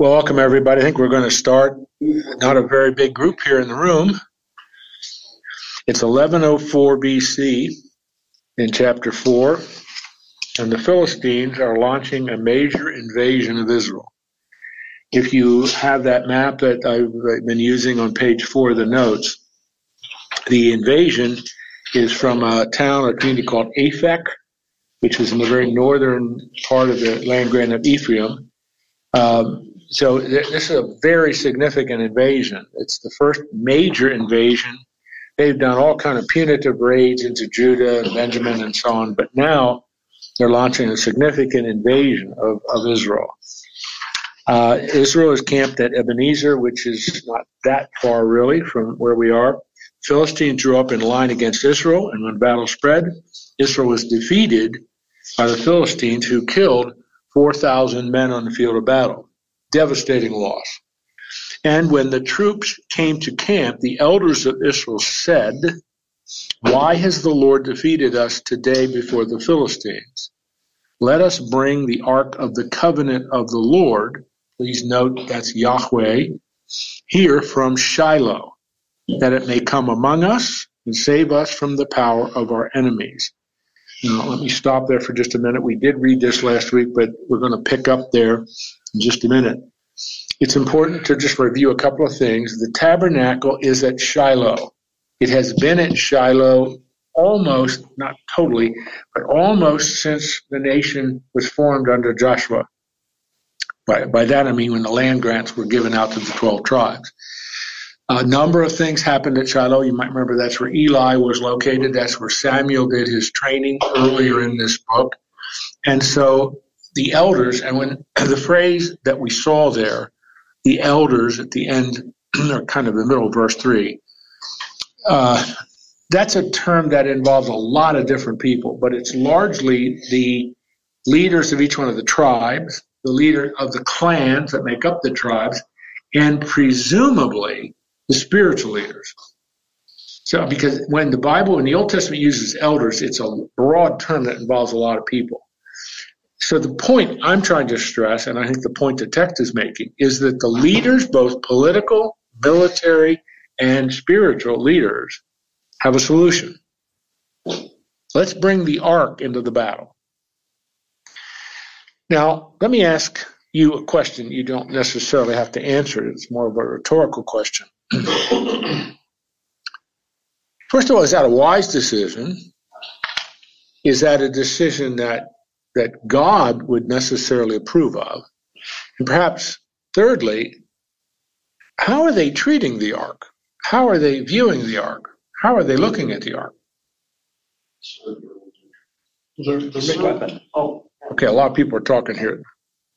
Well, welcome everybody. I think we're going to start. Not a very big group here in the room. It's 1104 BC in chapter 4, and the Philistines are launching a major invasion of Israel. If you have that map that I've been using on page 4 of the notes, the invasion is from a town or community called Aphek, which is in the very northern part of the land grant of Ephraim. Um, so th- this is a very significant invasion. It's the first major invasion. They've done all kind of punitive raids into Judah and Benjamin and so on, but now they're launching a significant invasion of, of Israel. Uh, Israel is camped at Ebenezer, which is not that far really from where we are. Philistines drew up in line against Israel, and when battle spread, Israel was defeated by the Philistines, who killed 4,000 men on the field of battle. Devastating loss. And when the troops came to camp, the elders of Israel said, Why has the Lord defeated us today before the Philistines? Let us bring the ark of the covenant of the Lord, please note that's Yahweh, here from Shiloh, that it may come among us and save us from the power of our enemies. Now, let me stop there for just a minute. We did read this last week, but we're going to pick up there in just a minute. It's important to just review a couple of things. The tabernacle is at Shiloh. It has been at Shiloh almost, not totally, but almost since the nation was formed under Joshua. By, by that I mean when the land grants were given out to the 12 tribes. A number of things happened at Shiloh. You might remember that's where Eli was located. That's where Samuel did his training earlier in this book. And so the elders, and when the phrase that we saw there, the elders at the end, or kind of the middle of verse 3, uh, that's a term that involves a lot of different people, but it's largely the leaders of each one of the tribes, the leader of the clans that make up the tribes, and presumably the spiritual leaders. So, because when the Bible in the Old Testament uses elders, it's a broad term that involves a lot of people. So, the point I'm trying to stress, and I think the point the text is making, is that the leaders, both political, military, and spiritual leaders, have a solution. Let's bring the ark into the battle. Now, let me ask you a question. You don't necessarily have to answer it, it's more of a rhetorical question. First of all, is that a wise decision? Is that a decision that that God would necessarily approve of? And perhaps thirdly, how are they treating the ark? How are they viewing the ark? How are they looking at the ark? They're, they're making, oh, Okay, a lot of people are talking here.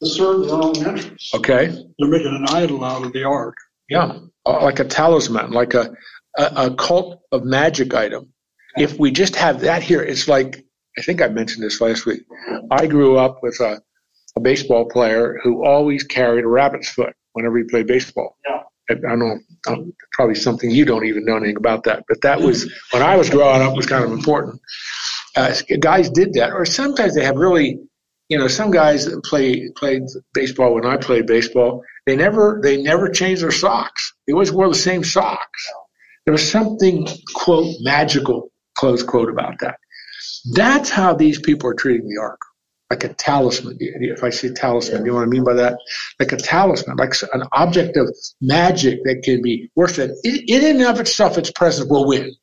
to serve their own interests. Okay, They're making an idol out of the ark. yeah, uh, like a talisman, like a, a, a cult of magic item. If we just have that here, it's like I think I mentioned this last week. I grew up with a, a baseball player who always carried a rabbit's foot whenever he played baseball. Yeah. I, I don't know, probably something you don't even know anything about that, but that was when I was growing up was kind of important. Uh, guys did that, or sometimes they have really, you know, some guys that play played baseball when I played baseball. They never they never changed their socks. They always wore the same socks. There was something quote magical close quote about that. That's how these people are treating the ark, like a talisman. If I say talisman, do you know what I mean by that? Like a talisman, like an object of magic that can be worshipped. In, in and of itself, its presence will win.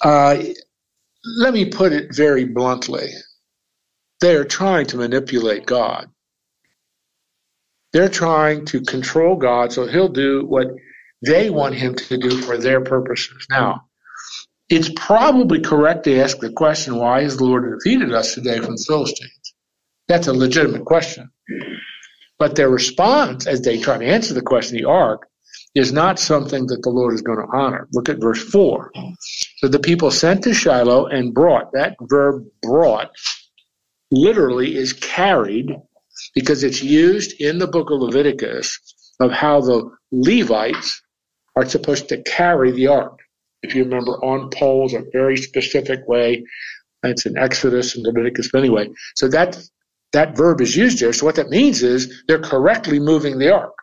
Uh, let me put it very bluntly. They are trying to manipulate God. They're trying to control God so he'll do what they want him to do for their purposes. Now, it's probably correct to ask the question, why has the Lord defeated us today from the Philistines? That's a legitimate question. But their response, as they try to answer the question, the ark, is not something that the Lord is going to honor. Look at verse 4. So the people sent to Shiloh and brought, that verb brought literally is carried because it's used in the book of Leviticus of how the Levites are supposed to carry the ark. If you remember, on poles, a very specific way. It's in Exodus and Leviticus. Anyway, so that that verb is used there. So what that means is they're correctly moving the ark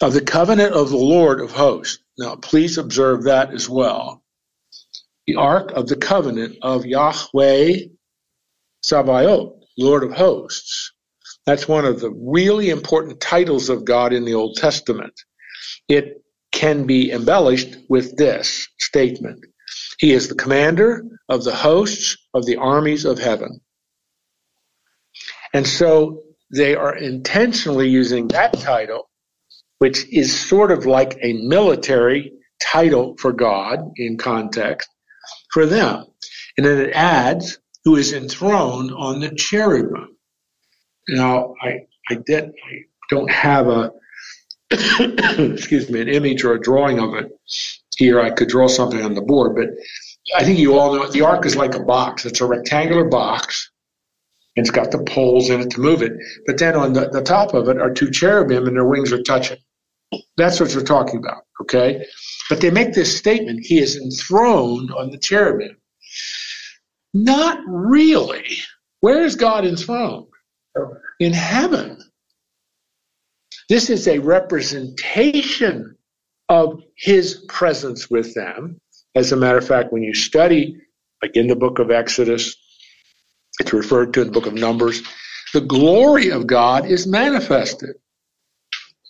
of the covenant of the Lord of hosts. Now, please observe that as well. The ark of the covenant of Yahweh Sabaoth, Lord of hosts. That's one of the really important titles of God in the Old Testament. It can be embellished with this statement. He is the commander of the hosts of the armies of heaven. And so they are intentionally using that title which is sort of like a military title for God in context for them. And then it adds, who is enthroned on the cherubim. Now, I, I, did, I don't have a, excuse me, an image or a drawing of it here. I could draw something on the board, but I think you all know it. the ark is like a box. It's a rectangular box and it's got the poles in it to move it. But then on the, the top of it are two cherubim and their wings are touching. That's what you're talking about, okay? But they make this statement, he is enthroned on the cherubim. Not really. Where is God enthroned? In heaven. This is a representation of his presence with them. As a matter of fact, when you study, like in the book of Exodus, it's referred to in the book of Numbers, the glory of God is manifested.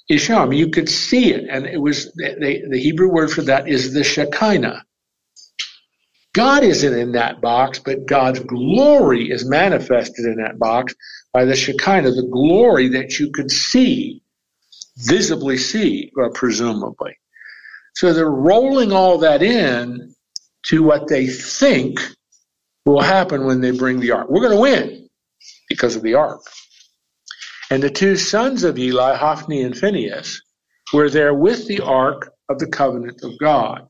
Isham, you could see it, and it was the, the Hebrew word for that is the Shekinah. God isn't in that box, but God's glory is manifested in that box by the Shekinah, the glory that you could see, visibly see, or presumably. So they're rolling all that in to what they think will happen when they bring the ark. We're going to win because of the ark. And the two sons of Eli, Hophni and Phinehas, were there with the ark of the covenant of God.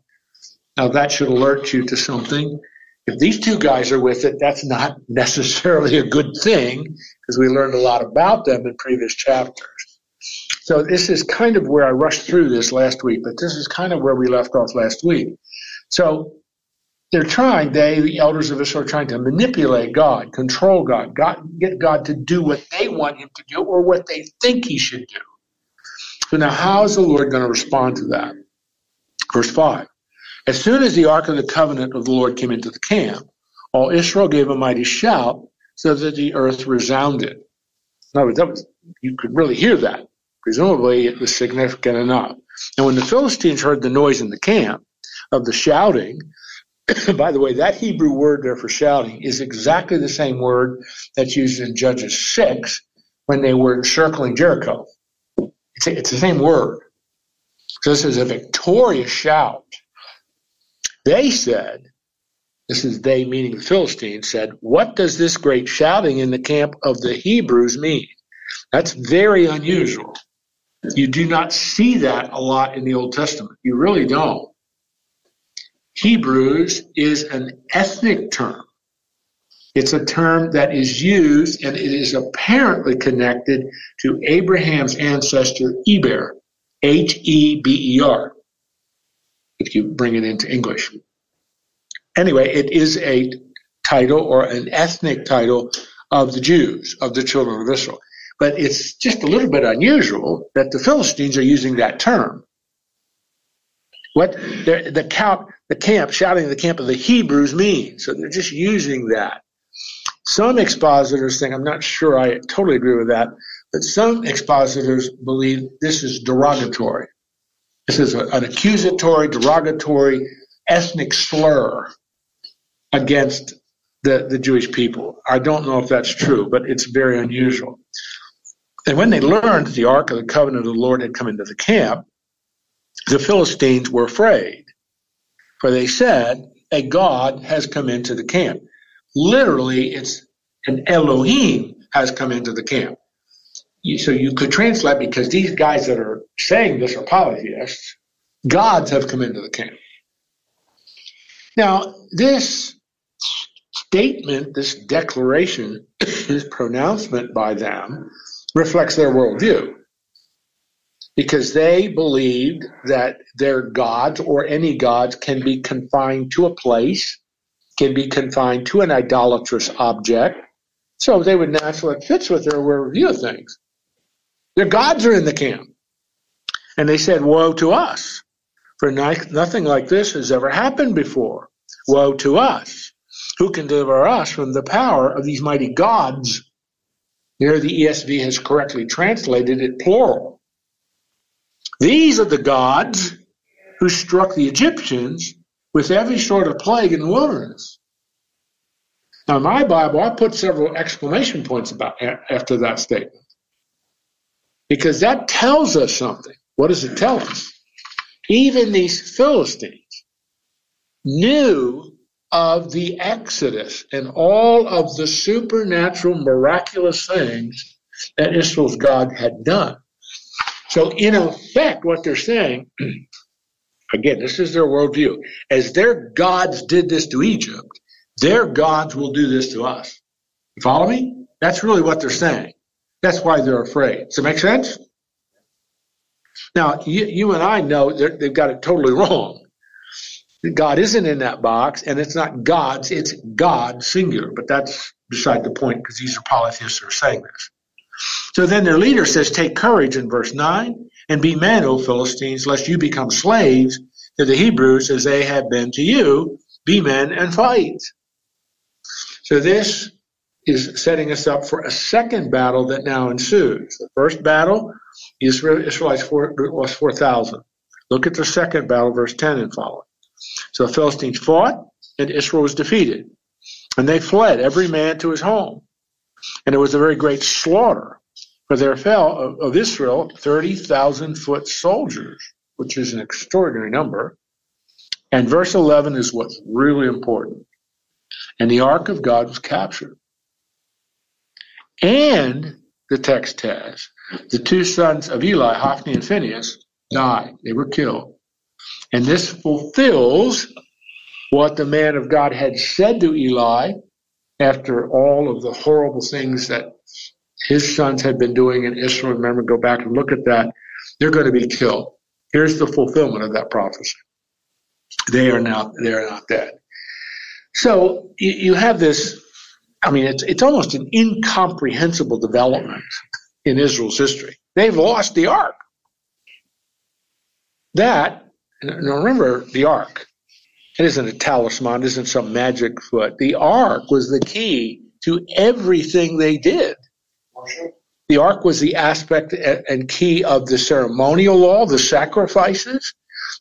Now that should alert you to something. If these two guys are with it, that's not necessarily a good thing because we learned a lot about them in previous chapters. So this is kind of where I rushed through this last week, but this is kind of where we left off last week. So they're trying, they, the elders of Israel, are trying to manipulate God, control God, God, get God to do what they want him to do or what they think he should do. So now, how is the Lord going to respond to that? Verse 5. As soon as the ark of the covenant of the Lord came into the camp, all Israel gave a mighty shout so that the earth resounded. In other words, you could really hear that. Presumably, it was significant enough. And when the Philistines heard the noise in the camp of the shouting, by the way, that Hebrew word there for shouting is exactly the same word that's used in Judges 6 when they were encircling Jericho. It's, a, it's the same word. So this is a victorious shout. They said, this is they meaning the Philistines, said, What does this great shouting in the camp of the Hebrews mean? That's very unusual. You do not see that a lot in the Old Testament. You really don't. Hebrews is an ethnic term. It's a term that is used and it is apparently connected to Abraham's ancestor Eber, H E B E R, if you bring it into English. Anyway, it is a title or an ethnic title of the Jews, of the children of Israel. But it's just a little bit unusual that the Philistines are using that term. What the camp, the camp, shouting the camp of the Hebrews means. So they're just using that. Some expositors think, I'm not sure I totally agree with that, but some expositors believe this is derogatory. This is an accusatory, derogatory, ethnic slur against the, the Jewish people. I don't know if that's true, but it's very unusual. And when they learned that the Ark of the Covenant of the Lord had come into the camp, the Philistines were afraid, for they said, A God has come into the camp. Literally, it's an Elohim has come into the camp. So you could translate because these guys that are saying this are polytheists, gods have come into the camp. Now, this statement, this declaration, this pronouncement by them reflects their worldview because they believed that their gods or any gods can be confined to a place, can be confined to an idolatrous object, So they would naturally, it fits with their worldview of things. Their gods are in the camp. And they said, Woe to us, for nothing like this has ever happened before. Woe to us. Who can deliver us from the power of these mighty gods? Here the ESV has correctly translated it plural. These are the gods who struck the Egyptians with every sort of plague in the wilderness. Now, in my Bible, I put several exclamation points about after that statement because that tells us something. What does it tell us? Even these Philistines knew of the Exodus and all of the supernatural, miraculous things that Israel's God had done. So, in effect, what they're saying, again, this is their worldview, as their gods did this to Egypt, their gods will do this to us. You follow me? That's really what they're saying. That's why they're afraid. Does it make sense? Now, you, you and I know they've got it totally wrong. God isn't in that box, and it's not God's, it's God singular. But that's beside the point because these are polytheists who are saying this. So then their leader says, Take courage in verse 9 and be men, O Philistines, lest you become slaves to the Hebrews as they have been to you. Be men and fight. So this is setting us up for a second battle that now ensues. The first battle, Israel, Israelites lost 4,000. Look at the second battle, verse 10 and following. So the Philistines fought, and Israel was defeated. And they fled, every man to his home. And it was a very great slaughter, for there fell of, of Israel 30,000 foot soldiers, which is an extraordinary number. And verse 11 is what's really important. And the ark of God was captured. And the text has the two sons of Eli, Hophni and Phinehas, died. They were killed. And this fulfills what the man of God had said to Eli after all of the horrible things that his sons had been doing in Israel. Remember, go back and look at that. They're going to be killed. Here's the fulfillment of that prophecy. They are now they are not dead. So you, you have this. I mean, it's it's almost an incomprehensible development in Israel's history. They've lost the ark. That now remember the ark. It isn't a talisman, it isn't some magic foot. The ark was the key to everything they did. The ark was the aspect and key of the ceremonial law, the sacrifices,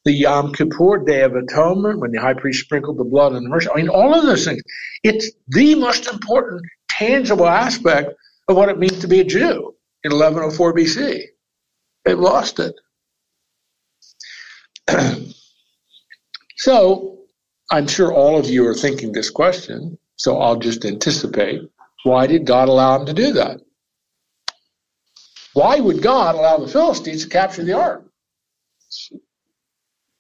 the Yom Kippur Day of Atonement, when the high priest sprinkled the blood on the mercy. I mean, all of those things. It's the most important, tangible aspect of what it means to be a Jew in 1104 BC. They've lost it. so I'm sure all of you are thinking this question, so I'll just anticipate. Why did God allow him to do that? Why would God allow the Philistines to capture the ark?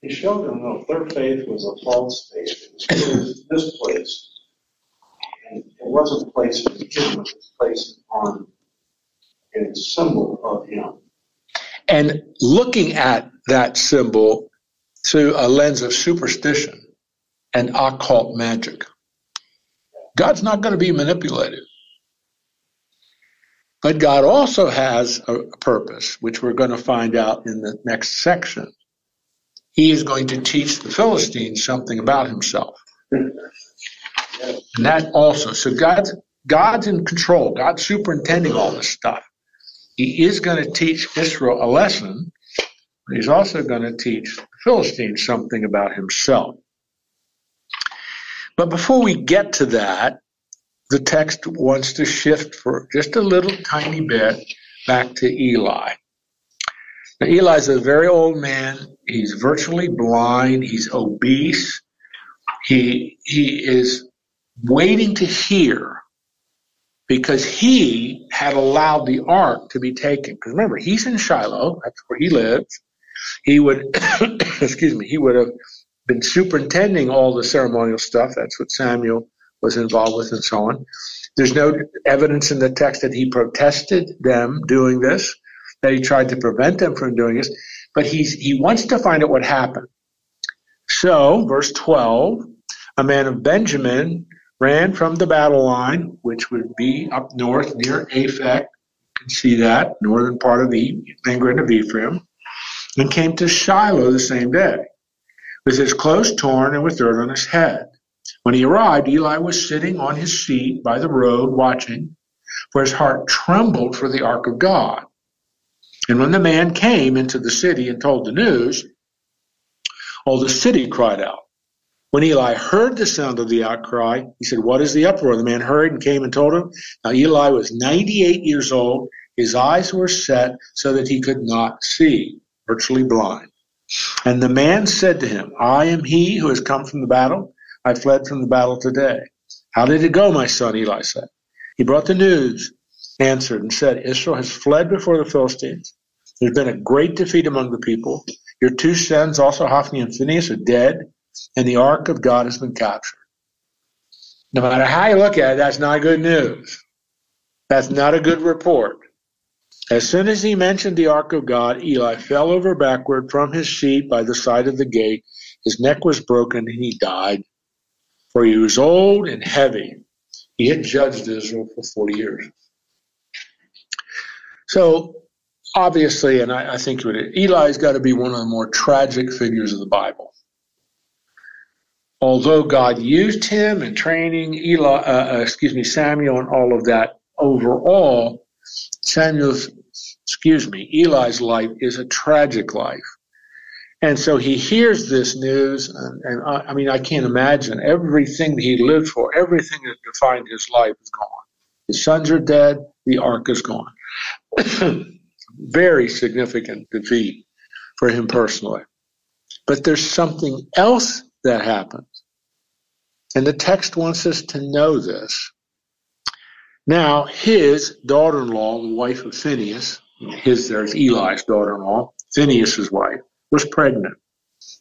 He showed them that their faith was a false faith. It was misplaced. And it wasn't placed in him, it was placed on a symbol of him. And looking at that symbol through a lens of superstition and occult magic. God's not going to be manipulated. But God also has a purpose, which we're going to find out in the next section. He is going to teach the Philistines something about himself. And that also, so God's, God's in control. God's superintending all this stuff. He is going to teach Israel a lesson, but he's also going to teach the Philistines something about himself. But before we get to that, the text wants to shift for just a little tiny bit back to Eli. Now, Eli's a very old man. He's virtually blind. He's obese. He, he is waiting to hear because he had allowed the ark to be taken. Because remember, he's in Shiloh. That's where he lives. He would, excuse me, he would have been superintending all the ceremonial stuff. That's what Samuel was involved with and so on. There's no evidence in the text that he protested them doing this, that he tried to prevent them from doing this, but he's, he wants to find out what happened. So, verse 12, a man of Benjamin ran from the battle line, which would be up north near Aphek. You can see that, northern part of the land of Ephraim, and came to Shiloh the same day, with his clothes torn and with dirt on his head. When he arrived, Eli was sitting on his seat by the road watching, for his heart trembled for the ark of God. And when the man came into the city and told the news, all the city cried out. When Eli heard the sound of the outcry, he said, What is the uproar? The man hurried and came and told him. Now Eli was 98 years old. His eyes were set so that he could not see, virtually blind. And the man said to him, I am he who has come from the battle. I fled from the battle today. How did it go, my son? Eli said. He brought the news, answered, and said, Israel has fled before the Philistines. There's been a great defeat among the people. Your two sons, also Hophni and Phinehas, are dead and the ark of God has been captured. No matter how you look at it, that's not good news. That's not a good report. As soon as he mentioned the ark of God, Eli fell over backward from his seat by the side of the gate. His neck was broken and he died. For he was old and heavy. He had judged Israel for 40 years. So, obviously, and I, I think Eli's got to be one of the more tragic figures of the Bible although God used him in training Eli, uh, uh, excuse me, Samuel and all of that, overall, Samuel's, excuse me, Eli's life is a tragic life. And so he hears this news, and, and I, I, mean, I can't imagine everything that he lived for, everything that defined his life is gone. His sons are dead, the ark is gone. Very significant defeat for him personally. But there's something else that happens. And the text wants us to know this. Now, his daughter in law, the wife of Phinehas, his there's Eli's daughter in law, Phinehas's wife, was pregnant,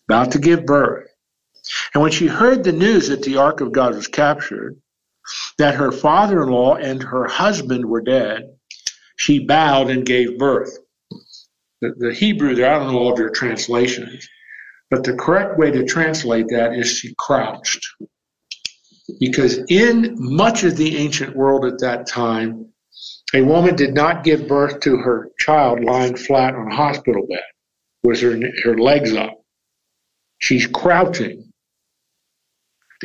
about to give birth. And when she heard the news that the ark of God was captured, that her father in law and her husband were dead, she bowed and gave birth. The, the Hebrew there, I don't know all of your translations, but the correct way to translate that is she crouched. Because in much of the ancient world at that time, a woman did not give birth to her child lying flat on a hospital bed with her, her legs up. She's crouching.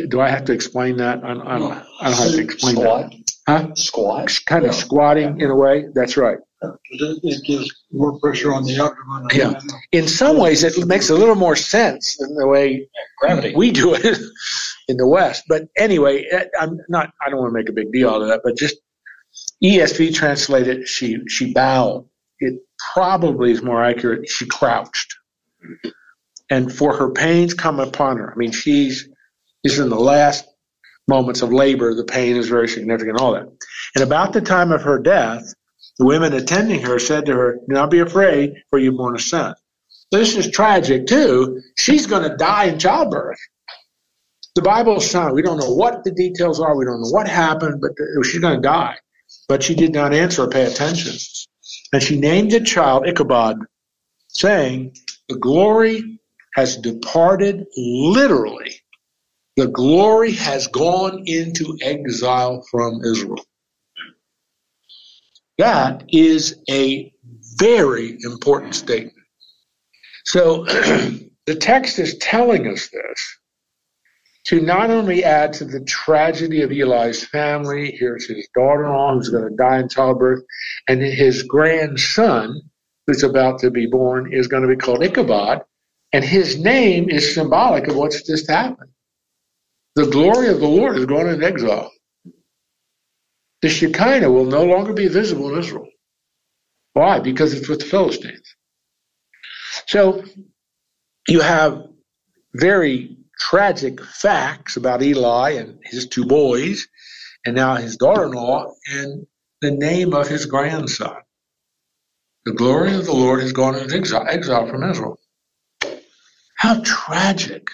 Do I have to explain that? I, I, don't, I don't have to explain Squat. that. Huh? Squat. Kind of squatting in a way. That's right. It gives more pressure on the abdomen. Yeah. In some ways, it makes a little more sense than the way Gravity. we do it in the West. But anyway, eh, I'm not. I don't want to make a big deal out of that. But just ESV translated, she she bowed. It probably is more accurate. She crouched, and for her pains come upon her. I mean, she's is in the last moments of labor. The pain is very significant. All that, and about the time of her death, the women attending her said to her, "Do not be afraid, for you've born a son." This is tragic too. She's going to die in childbirth. The Bible is silent. We don't know what the details are. We don't know what happened, but she's going to die. But she did not answer or pay attention. And she named the child Ichabod, saying, The glory has departed literally. The glory has gone into exile from Israel. That is a very important statement. So the text is telling us this to not only add to the tragedy of Eli's family, here's his daughter in law who's going to die in childbirth, and his grandson who's about to be born is going to be called Ichabod, and his name is symbolic of what's just happened. The glory of the Lord is going into exile. The Shekinah will no longer be visible in Israel. Why? Because it's with the Philistines. So you have very tragic facts about Eli and his two boys, and now his daughter in law, and the name of his grandson. The glory of the Lord has gone into exile, exile from Israel. How tragic.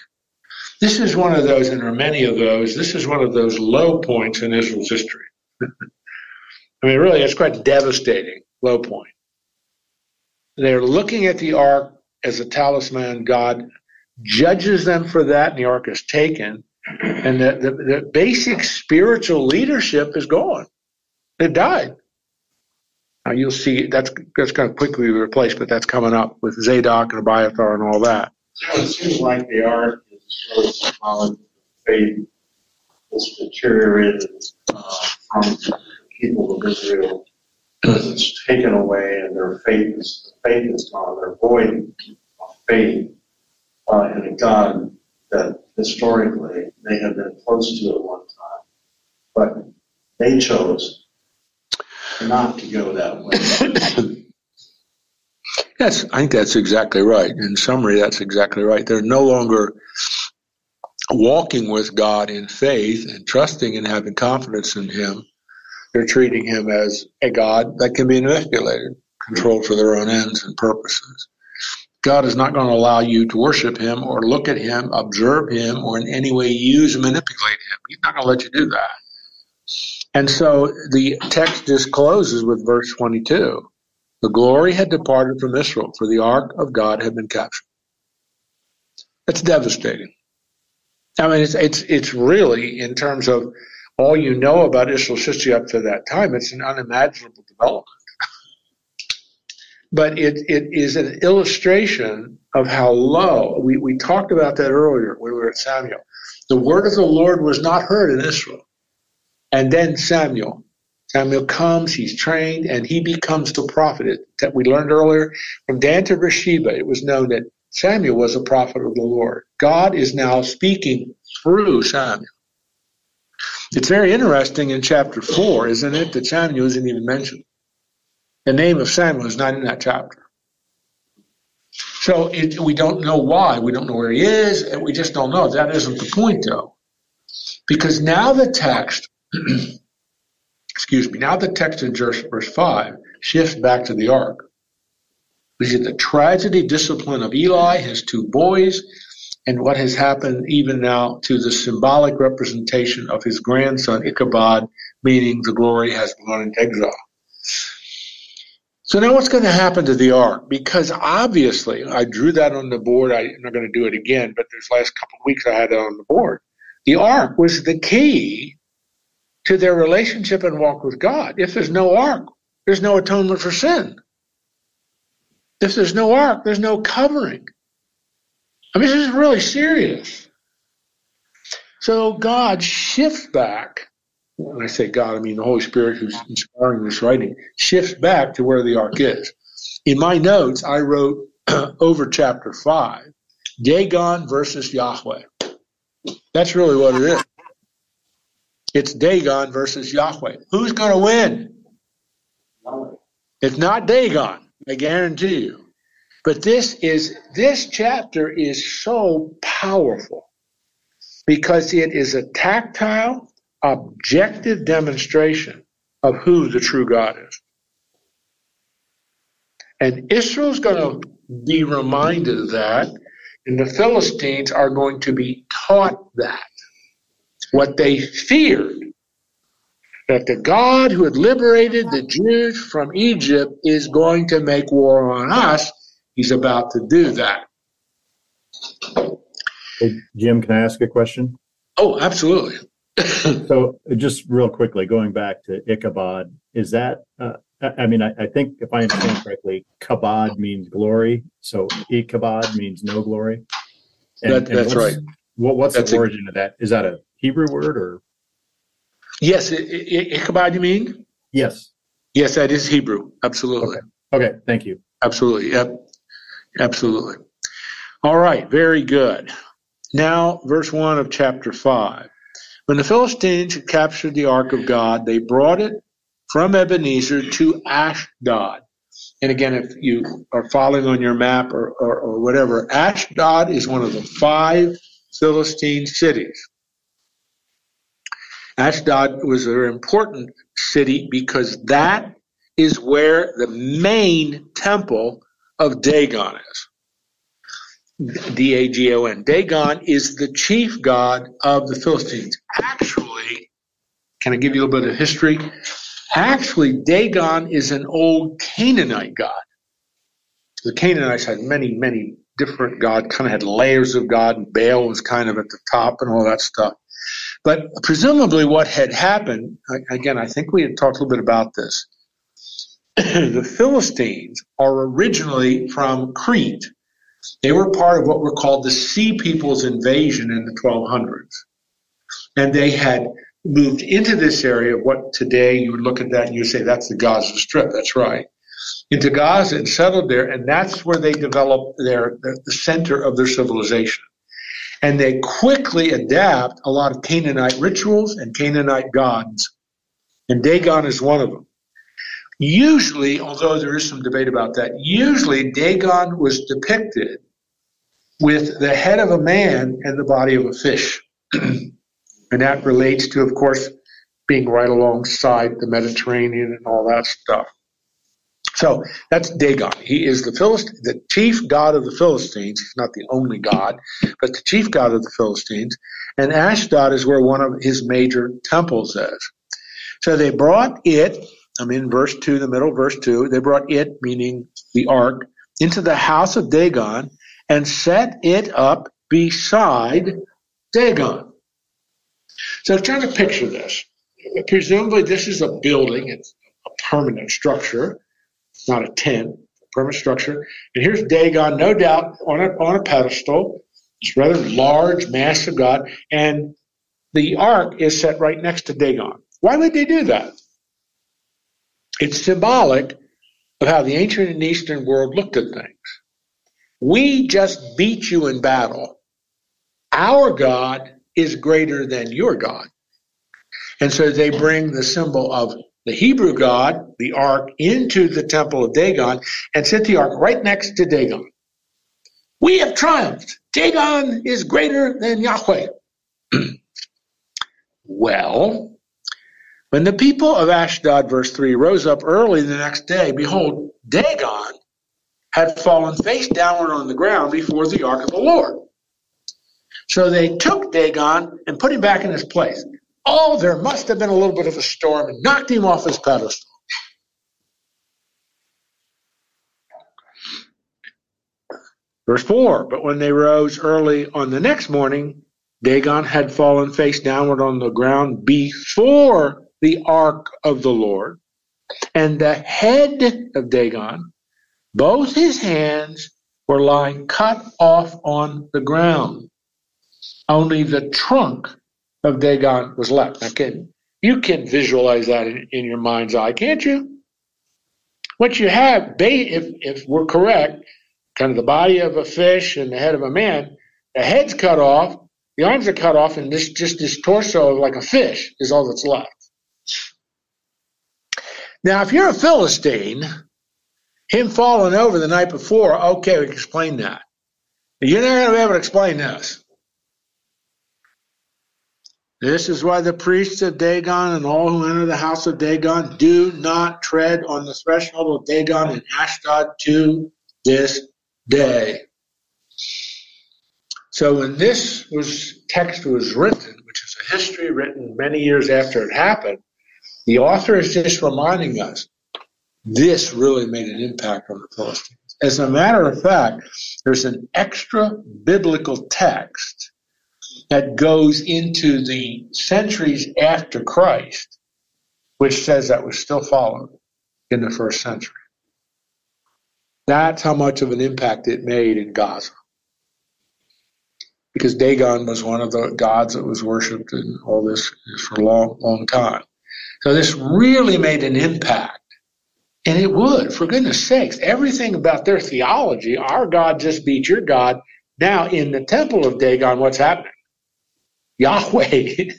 This is one of those, and there are many of those, this is one of those low points in Israel's history. I mean, really, it's quite devastating low point. They're looking at the ark as a talisman. God judges them for that, and the ark is taken. And the, the, the basic spiritual leadership is gone. It died. Now you'll see that's that's going to quickly be replaced, but that's coming up with Zadok and Abiathar and all that. So it seems like the ark is really symbolic faith that's deteriorated uh, from the people of Israel it's taken away and their faith is faith is gone. They're void of faith uh, in a God that historically they have been close to at one time, but they chose not to go that way. Yes, I think that's exactly right. In summary, that's exactly right. They're no longer walking with God in faith and trusting and having confidence in Him. They're treating Him as a God that can be manipulated, controlled for their own ends and purposes. God is not going to allow you to worship Him or look at Him, observe Him, or in any way use and manipulate Him. He's not going to let you do that. And so the text just closes with verse 22. The glory had departed from Israel, for the ark of God had been captured. That's devastating. I mean, it's it's it's really in terms of all you know about Israel's history up to that time, it's an unimaginable development. But it, it is an illustration of how low we, we talked about that earlier when we were at Samuel. The word of the Lord was not heard in Israel. And then Samuel. Samuel comes, he's trained, and he becomes the prophet. That we learned earlier from Dan to Beersheba, it was known that Samuel was a prophet of the Lord. God is now speaking through Samuel. It's very interesting in chapter 4, isn't it, that Samuel isn't even mentioned. The name of Samuel is not in that chapter. So it, we don't know why. We don't know where he is, and we just don't know. That isn't the point, though. Because now the text excuse me, now the text in verse, verse 5 shifts back to the ark. We see the tragedy discipline of Eli, his two boys, and what has happened even now to the symbolic representation of his grandson Ichabod, meaning the glory has gone into exile. So now what's going to happen to the ark? Because obviously, I drew that on the board. I, am not going to do it again, but this last couple of weeks I had it on the board. The ark was the key to their relationship and walk with God. If there's no ark, there's no atonement for sin. If there's no ark, there's no covering. I mean, this is really serious. So God shifts back. When I say God, I mean the Holy Spirit who's inspiring this writing, shifts back to where the ark is. In my notes, I wrote over chapter 5, Dagon versus Yahweh. That's really what it is. It's Dagon versus Yahweh. Who's going to win? It's not Dagon, I guarantee you. But this is this chapter is so powerful because it is a tactile, objective demonstration of who the true God is. And Israel's going to be reminded of that, and the Philistines are going to be taught that what they feared that the God who had liberated the Jews from Egypt is going to make war on us. He's about to do that. Hey, Jim, can I ask a question? Oh, absolutely. so, just real quickly, going back to Ichabod, is that, uh, I mean, I, I, think if I understand correctly, Kabod means glory. So, Ichabod means no glory. And, that, that's right. What, what's that's the origin a, of that? Is that a Hebrew word or? Yes, Ichabod, you mean? Yes. Yes, that is Hebrew. Absolutely. Okay. okay, thank you. Absolutely. Yep. Absolutely. All right, very good. Now, verse 1 of chapter 5. When the Philistines captured the ark of God, they brought it from Ebenezer to Ashdod. And again, if you are following on your map or, or, or whatever, Ashdod is one of the five Philistine cities. Ashdod was an important city because that is where the main temple of Dagon is. D-A-G-O-N. Dagon is the chief god of the Philistines. Actually, can I give you a little bit of history? Actually, Dagon is an old Canaanite god. The Canaanites had many, many different God, kind of had layers of God, and Baal was kind of at the top and all that stuff. But presumably, what had happened, again, I think we had talked a little bit about this. the Philistines are originally from Crete. They were part of what were called the Sea People's invasion in the 1200s. And they had moved into this area, what today you would look at that and you say, that's the Gaza Strip. That's right. Into Gaza and settled there, and that's where they developed their the center of their civilization. And they quickly adapt a lot of Canaanite rituals and Canaanite gods. And Dagon is one of them. Usually, although there is some debate about that, usually Dagon was depicted with the head of a man and the body of a fish. and that relates to, of course, being right alongside the Mediterranean and all that stuff. So that's Dagon. He is the Philist- the chief god of the Philistines. He's not the only god, but the chief god of the Philistines. And Ashdod is where one of his major temples is. So they brought it, I'm in verse 2, the middle verse 2, they brought it, meaning the ark, into the house of Dagon and set it up beside Dagon. So trying to picture this. Presumably this is a building, it's a permanent structure not a tent, a permanent structure. And here's Dagon, no doubt, on a, on a pedestal. It's rather large, massive God. And the ark is set right next to Dagon. Why would they do that? It's symbolic of how the ancient and Eastern world looked at things. We just beat you in battle. Our God is greater than your God. And so they bring the symbol of the Hebrew God, the ark, into the temple of Dagon and set the ark right next to Dagon. We have triumphed. Dagon is greater than Yahweh. well, when the people of Ashdod, verse 3, rose up early the next day, behold, Dagon had fallen face downward on the ground before the ark of the Lord. So they took Dagon and put him back in his place. Oh, there must have been a little bit of a storm and knocked him off his pedestal. Verse 4 But when they rose early on the next morning, Dagon had fallen face downward on the ground before the ark of the Lord, and the head of Dagon, both his hands, were lying cut off on the ground. Only the trunk of Dagon was left. Now, can you can visualize that in, in your mind's eye, can't you? What you have, if if we're correct, kind of the body of a fish and the head of a man, the head's cut off, the arms are cut off, and this just this torso like a fish is all that's left. Now, if you're a Philistine, him falling over the night before, okay, we can explain that. You're not going to be able to explain this. This is why the priests of Dagon and all who enter the house of Dagon do not tread on the threshold of Dagon and Ashdod to this day. So when this was text was written, which is a history written many years after it happened, the author is just reminding us this really made an impact on the Philistines. As a matter of fact, there's an extra biblical text that goes into the centuries after Christ, which says that was still followed in the first century. That's how much of an impact it made in Gaza. Because Dagon was one of the gods that was worshipped in all this for a long, long time. So this really made an impact. And it would, for goodness sakes. Everything about their theology, our God just beat your God. Now, in the temple of Dagon, what's happening? Yahweh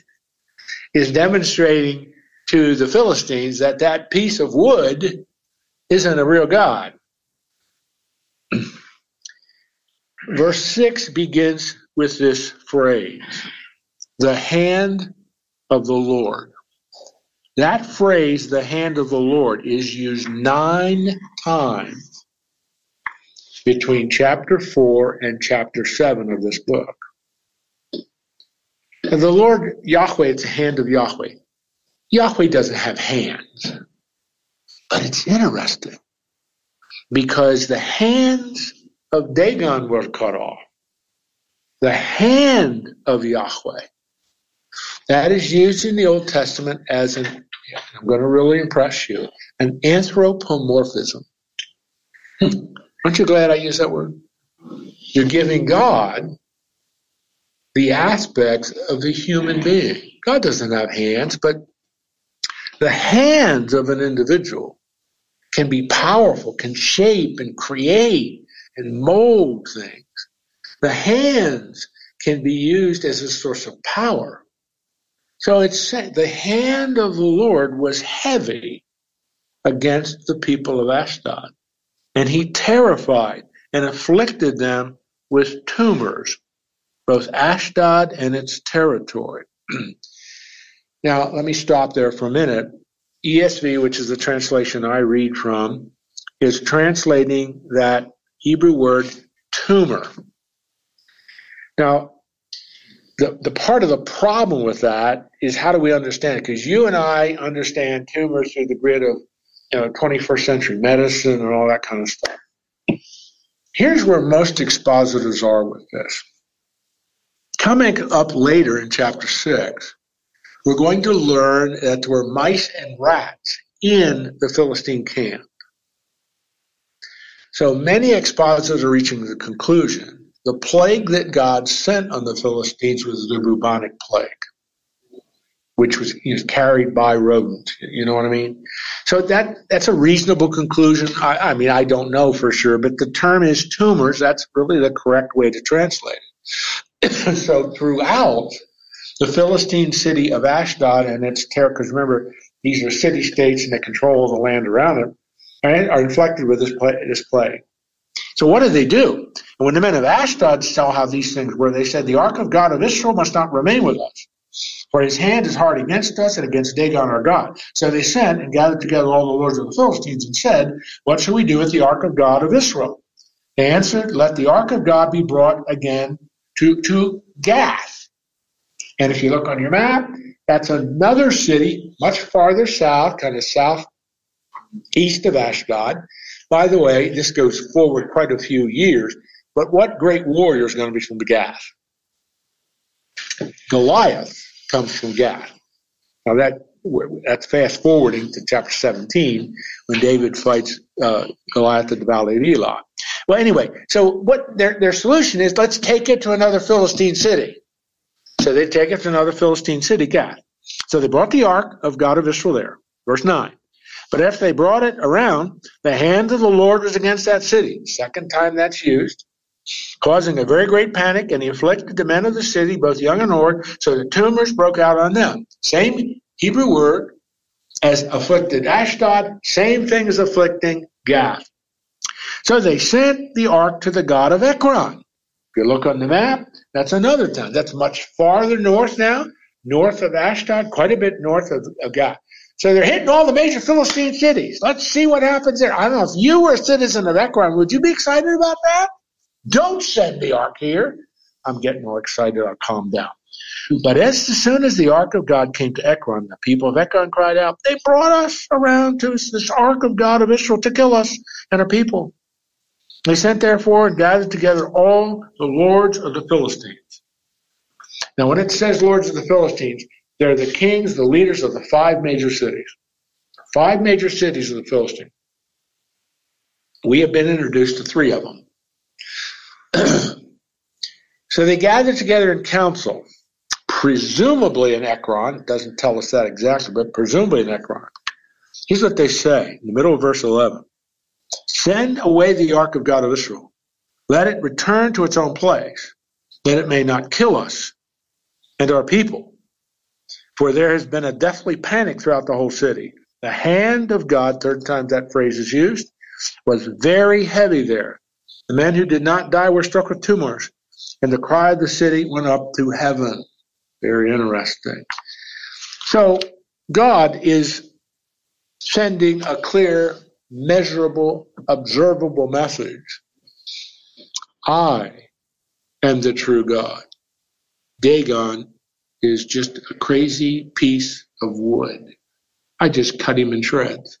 is demonstrating to the Philistines that that piece of wood isn't a real God. Verse 6 begins with this phrase the hand of the Lord. That phrase, the hand of the Lord, is used nine times between chapter 4 and chapter 7 of this book. And the Lord Yahweh, it's the hand of Yahweh. Yahweh doesn't have hands. But it's interesting because the hands of Dagon were cut off. The hand of Yahweh. That is used in the Old Testament as an, I'm going to really impress you, an anthropomorphism. Hmm. Aren't you glad I used that word? You're giving God the aspects of a human being. God doesn't have hands, but the hands of an individual can be powerful, can shape and create and mold things. The hands can be used as a source of power. So it said the hand of the Lord was heavy against the people of Ashdod, and he terrified and afflicted them with tumors, both Ashdod and its territory. now, let me stop there for a minute. ESV, which is the translation I read from, is translating that Hebrew word tumor. Now, the, the part of the problem with that is how do we understand? Because you and I understand tumors through the grid of you know 21st century medicine and all that kind of stuff. Here's where most expositors are with this. Coming up later in chapter 6, we're going to learn that there were mice and rats in the Philistine camp. So many expositors are reaching the conclusion the plague that God sent on the Philistines was the bubonic plague, which was, was carried by rodents. You know what I mean? So that that's a reasonable conclusion. I, I mean, I don't know for sure, but the term is tumors. That's really the correct way to translate it. so throughout the Philistine city of Ashdod and its terror, because remember, these are city states and they control the land around it, right, are inflected with this plague. So what did they do? And when the men of Ashdod saw how these things were, they said, The ark of God of Israel must not remain with us. For his hand is hard against us and against Dagon our God. So they sent and gathered together all the lords of the Philistines and said, What shall we do with the ark of God of Israel? They answered, Let the ark of God be brought again to, to Gath. And if you look on your map, that's another city much farther south, kind of south east of Ashdod. By the way, this goes forward quite a few years, but what great warrior is going to be from the Gath? Goliath comes from Gath. Now that that's fast forwarding to chapter 17 when David fights uh, Goliath at the Valley of Elah. Well, anyway, so what their their solution is? Let's take it to another Philistine city. So they take it to another Philistine city, Gath. So they brought the ark of God of Israel there. Verse 9. But after they brought it around, the hand of the Lord was against that city. Second time that's used, causing a very great panic, and he afflicted the men of the city, both young and old, so the tumors broke out on them. Same Hebrew word as afflicted Ashdod, same thing as afflicting Gath. So they sent the ark to the god of Ekron. If you look on the map, that's another town. That's much farther north now, north of Ashdod, quite a bit north of, of Gath. So they're hitting all the major Philistine cities. Let's see what happens there. I don't know if you were a citizen of Ekron, would you be excited about that? Don't send the ark here. I'm getting all excited. I'll calm down. But as soon as the ark of God came to Ekron, the people of Ekron cried out, They brought us around to this ark of God of Israel to kill us and our people. They sent therefore and gathered together all the lords of the Philistines. Now, when it says lords of the Philistines, they're the kings, the leaders of the five major cities. Five major cities of the Philistines. We have been introduced to three of them. so they gathered together in council, presumably in Ekron. It doesn't tell us that exactly, but presumably in Ekron. Here's what they say in the middle of verse 11 Send away the ark of God of Israel. Let it return to its own place, that it may not kill us and our people for there has been a deathly panic throughout the whole city. The hand of God, third time that phrase is used, was very heavy there. The men who did not die were struck with tumors, and the cry of the city went up to heaven. Very interesting. So, God is sending a clear, measurable, observable message. I am the true God. Dagon is just a crazy piece of wood. I just cut him in shreds.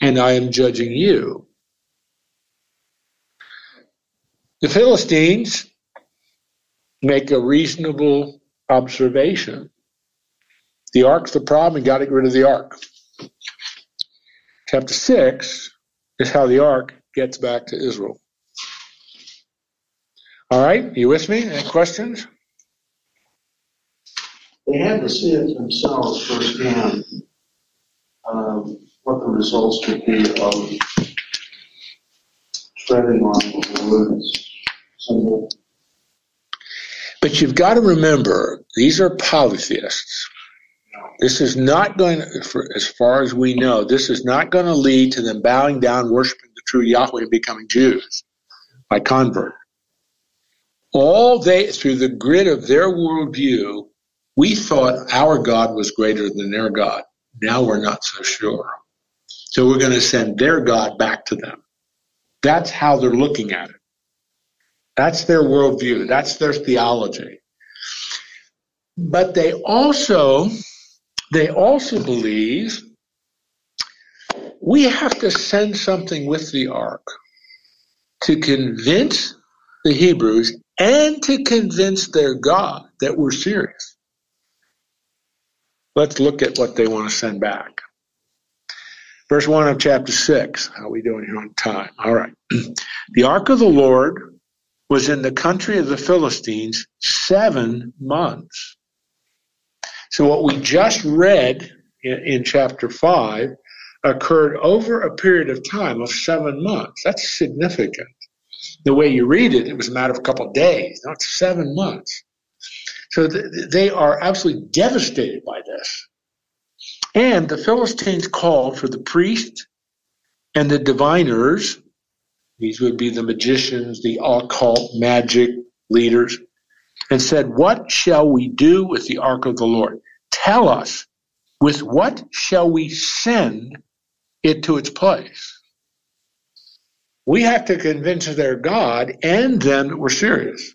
And I am judging you. The Philistines make a reasonable observation. The ark's the problem, and got to get rid of the ark. Chapter 6 is how the ark gets back to Israel. All right, you with me? Any questions? They had to see it themselves firsthand, um, what the results would be of treading on the symbol. But you've got to remember, these are polytheists. This is not going to, as far as we know, this is not going to lead to them bowing down, worshiping the true Yahweh, and becoming Jews by convert. All they, through the grid of their worldview, we thought our God was greater than their God. Now we're not so sure. So we're going to send their God back to them. That's how they're looking at it. That's their worldview. That's their theology. But they also, they also believe we have to send something with the ark to convince the Hebrews and to convince their God that we're serious. Let's look at what they want to send back. Verse 1 of chapter 6. How are we doing here on time? All right. The ark of the Lord was in the country of the Philistines seven months. So what we just read in, in chapter 5 occurred over a period of time of seven months. That's significant. The way you read it, it was a matter of a couple of days, not seven months. So th- they are absolutely devastated by this. And the Philistines called for the priests and the diviners. These would be the magicians, the occult magic leaders, and said, What shall we do with the ark of the Lord? Tell us, with what shall we send it to its place? We have to convince their God and them that we're serious.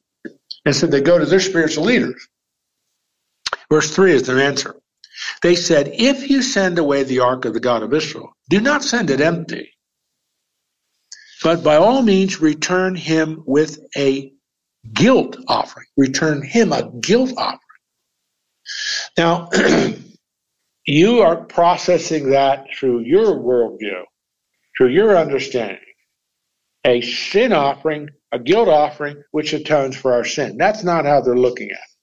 And so they go to their spiritual leaders. Verse 3 is their answer. They said, If you send away the ark of the God of Israel, do not send it empty, but by all means return him with a guilt offering. Return him a guilt offering. Now, you are processing that through your worldview, through your understanding. A sin offering, a guilt offering, which atones for our sin. That's not how they're looking at it.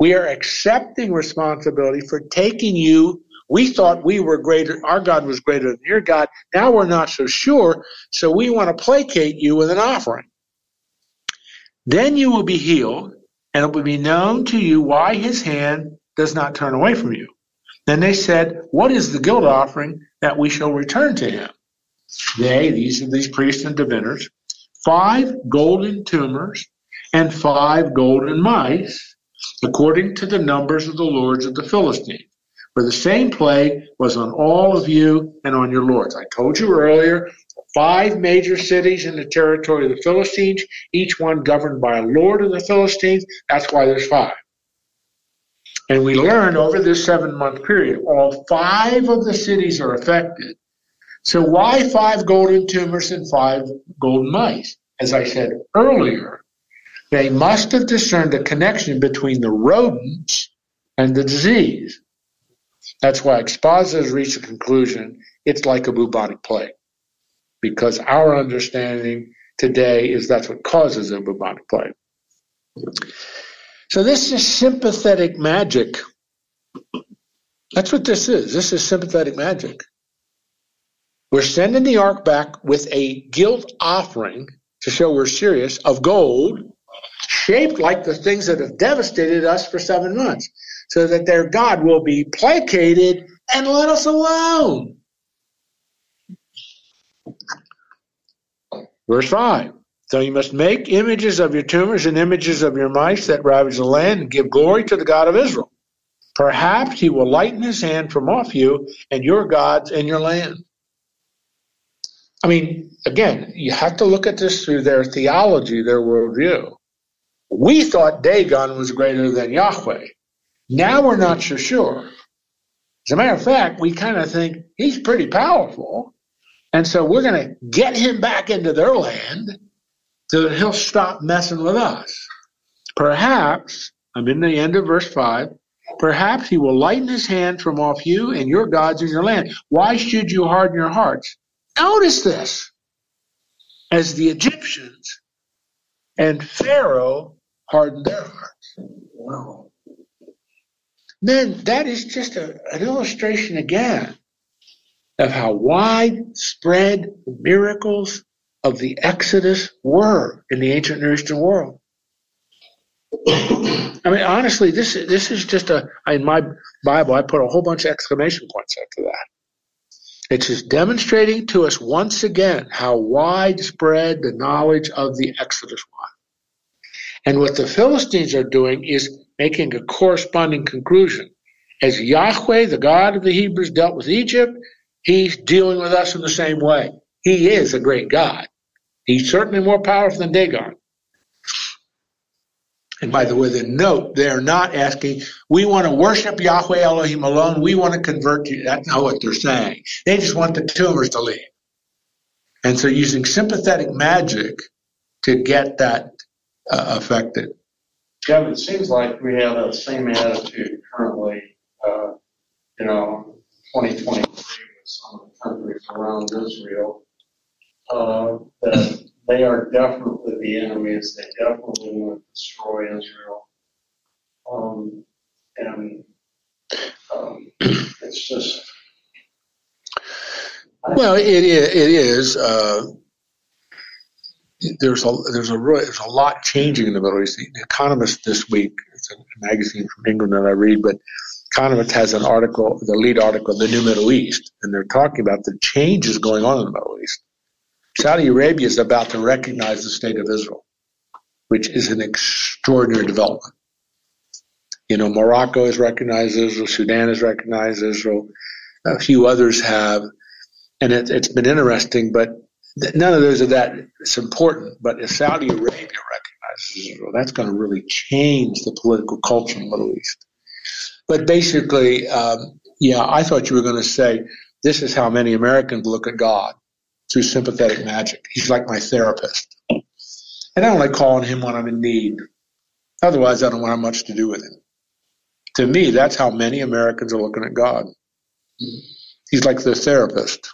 We are accepting responsibility for taking you. We thought we were greater, our God was greater than your God. Now we're not so sure, so we want to placate you with an offering. Then you will be healed, and it will be known to you why his hand does not turn away from you. Then they said, What is the guilt offering that we shall return to him? They, these are these priests and diviners, five golden tumors and five golden mice according to the numbers of the lords of the Philistines. For the same plague was on all of you and on your lords. I told you earlier, five major cities in the territory of the Philistines, each one governed by a lord of the Philistines. That's why there's five. And we learned over this seven month period, all five of the cities are affected. So why five golden tumors and five golden mice? As I said earlier, they must have discerned a connection between the rodents and the disease. That's why expositors reached the conclusion it's like a bubonic plague. Because our understanding today is that's what causes a bubonic plague. So this is sympathetic magic. That's what this is. This is sympathetic magic. We're sending the ark back with a guilt offering to show we're serious of gold shaped like the things that have devastated us for seven months, so that their God will be placated and let us alone. Verse 5 So you must make images of your tumors and images of your mice that ravage the land and give glory to the God of Israel. Perhaps he will lighten his hand from off you and your gods and your land. I mean, again, you have to look at this through their theology, their worldview. We thought Dagon was greater than Yahweh. Now we're not so sure. As a matter of fact, we kind of think he's pretty powerful. And so we're going to get him back into their land so that he'll stop messing with us. Perhaps, I'm in the end of verse 5, perhaps he will lighten his hand from off you and your gods in your land. Why should you harden your hearts? Notice this. As the Egyptians and Pharaoh hardened their hearts. Wow. Then that is just a, an illustration again of how widespread the miracles of the Exodus were in the ancient Near Eastern world. I mean, honestly, this this is just a in my Bible. I put a whole bunch of exclamation points after that. It's just demonstrating to us once again how widespread the knowledge of the Exodus was. And what the Philistines are doing is making a corresponding conclusion. As Yahweh, the God of the Hebrews, dealt with Egypt, he's dealing with us in the same way. He is a great God. He's certainly more powerful than Dagon. And by the way, the note, they're not asking, we want to worship Yahweh Elohim alone. We want to convert you. That's not what they're saying. They just want the tumors to leave. And so using sympathetic magic to get that uh, affected. But it seems like we have that same attitude currently, uh, you know, 2023 with some of the countries around Israel, uh, that they are definitely the enemies. They definitely want to destroy Israel. Um, and um, it's just. Well, it is. It is uh, there's a there's a there's a lot changing in the Middle East. The Economist this week, it's a magazine from England that I read, but Economist has an article, the lead article, the New Middle East, and they're talking about the changes going on in the Middle East. Saudi Arabia is about to recognize the state of Israel, which is an extraordinary development. You know, Morocco has recognized Israel, Sudan has recognized Israel, a few others have, and it, it's been interesting, but none of those are that it's important, but if Saudi Arabia recognizes Israel, that's going to really change the political culture in the Middle East. But basically, um, yeah, I thought you were going to say this is how many Americans look at God through sympathetic magic. He's like my therapist, and I don't like calling him when I'm in need. Otherwise, I don't want much to do with him. To me, that's how many Americans are looking at God. He's like the therapist.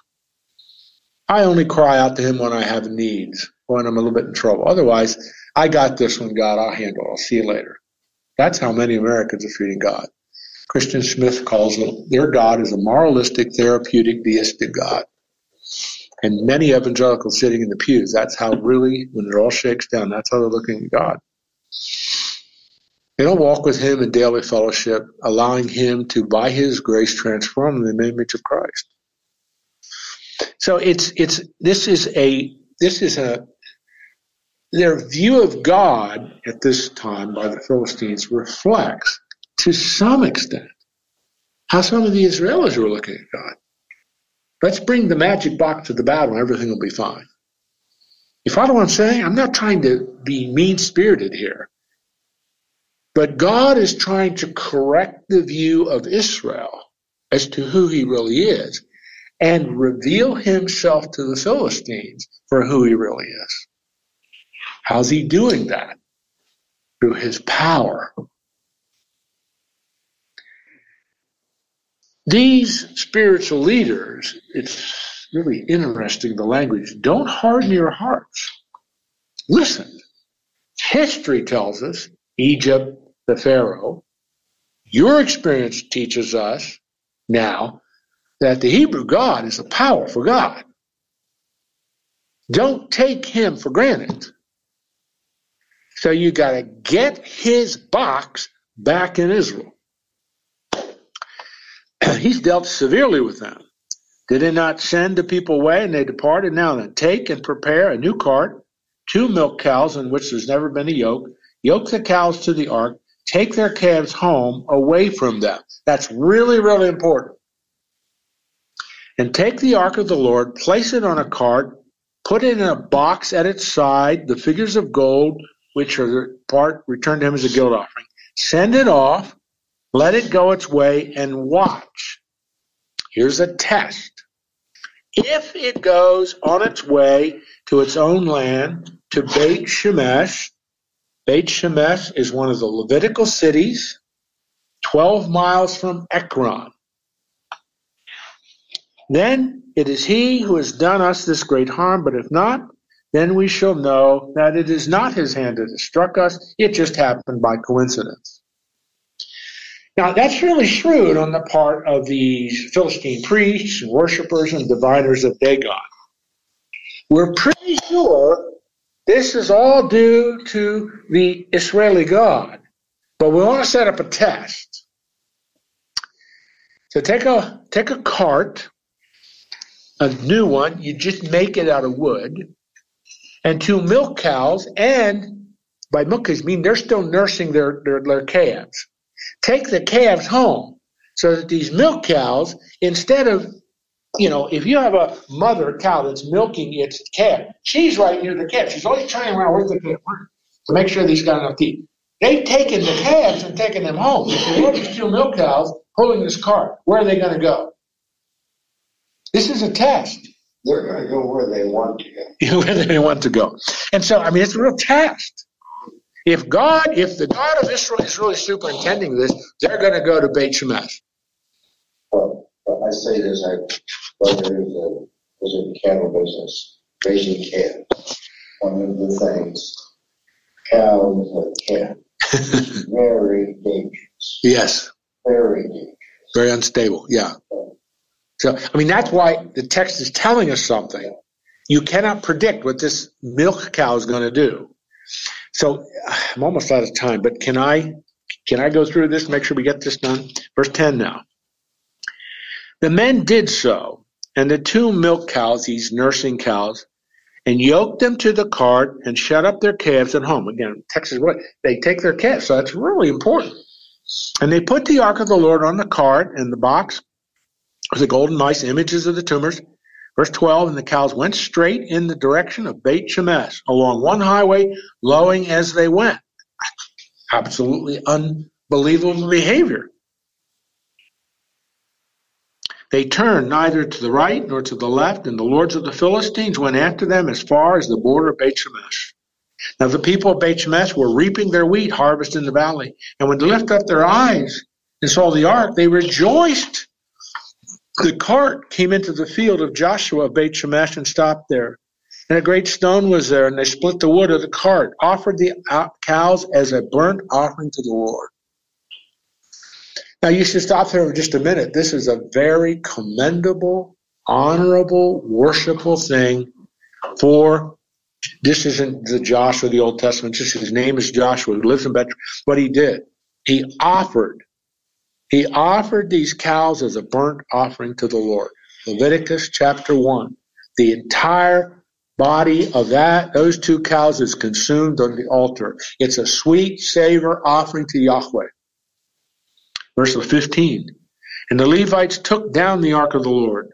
I only cry out to him when I have needs, when I'm a little bit in trouble. Otherwise, I got this one, God. I'll handle. I'll see you later. That's how many Americans are treating God. Christian Smith calls it their God is a moralistic, therapeutic, deistic God. And many evangelicals sitting in the pews, that's how really, when it all shakes down, that's how they're looking at God. They don't walk with Him in daily fellowship, allowing Him to, by His grace, transform them in the image of Christ. So it's it's this is a this is a their view of God at this time by the Philistines reflects to some extent how some of the Israelis were looking at God. Let's bring the magic box to the battle and everything will be fine. You follow what I'm saying? I'm not trying to be mean spirited here. But God is trying to correct the view of Israel as to who he really is and reveal himself to the Philistines for who he really is. How's he doing that? Through his power. These spiritual leaders, it's really interesting the language, don't harden your hearts. Listen, history tells us, Egypt, the Pharaoh, your experience teaches us now that the Hebrew God is a powerful God. Don't take him for granted. So you got to get his box back in Israel. He's dealt severely with them. Did he not send the people away and they departed? Now then, take and prepare a new cart, two milk cows in which there's never been a yoke, yoke the cows to the ark, take their calves home away from them. That's really, really important and take the ark of the Lord, place it on a cart, put it in a box at its side, the figures of gold, which are part returned to him as a guilt offering. Send it off, let it go its way, and watch. Here's a test. If it goes on its way to its own land, to Beit Shemesh. Beit Shemesh is one of the Levitical cities, 12 miles from Ekron. Then it is he who has done us this great harm, but if not, then we shall know that it is not his hand that has struck us, it just happened by coincidence. Now, that's really shrewd on the part of these Philistine priests and worshippers and diviners of Dagon. We're pretty sure this is all due to the Israeli God, but we want to set up a test. So take a take a cart, a new one. You just make it out of wood, and two milk cows. And by milk cows, I mean they're still nursing their their, their calves. Take the calves home so that these milk cows, instead of you know, if you have a mother cow that's milking its calf, she's right near the calf. She's always trying around where's the calf to make sure these got enough teeth. They've taken the calves and taken them home. If these two milk cows pulling this cart, where are they going to go? This is a test. They're gonna go where they want to go. where they want to go. And so, I mean, it's a real test. If God, if the God of Israel is really superintending this, they're going to go to Beit Shemesh. But I say this, I, brother is a, was in the cattle business, raising calves. One of the things, cows and calves, very dangerous, Yes, very dangerous. very unstable. Yeah. So, I mean, that's why the text is telling us something. You cannot predict what this milk cow is going to do. So, I'm almost out of time, but can I can I go through this? Make sure we get this done. Verse ten now. The men did so, and the two milk cows, these nursing cows, and yoked them to the cart and shut up their calves at home. Again, Texas, they take their calves, so that's really important. And they put the ark of the Lord on the cart and the box with the golden mice, images of the tumors. Verse 12, and the cows went straight in the direction of Beit Shemesh along one highway, lowing as they went. Absolutely unbelievable behavior. They turned neither to the right nor to the left, and the lords of the Philistines went after them as far as the border of Beit Shemesh. Now the people of Beit Shemesh were reaping their wheat harvest in the valley, and when they lifted up their eyes and saw the ark, they rejoiced. The cart came into the field of Joshua of Beit Shemesh and stopped there. And a great stone was there, and they split the wood of the cart, offered the uh, cows as a burnt offering to the Lord. Now you should stop there for just a minute. This is a very commendable, honorable, worshipful thing for this isn't the Joshua of the Old Testament, just his name is Joshua, who lives in Bethlehem. What he did, he offered, he offered these cows as a burnt offering to the Lord. Leviticus chapter 1. The entire body of that, those two cows is consumed on the altar. It's a sweet savor offering to Yahweh. Verse 15. And the Levites took down the ark of the Lord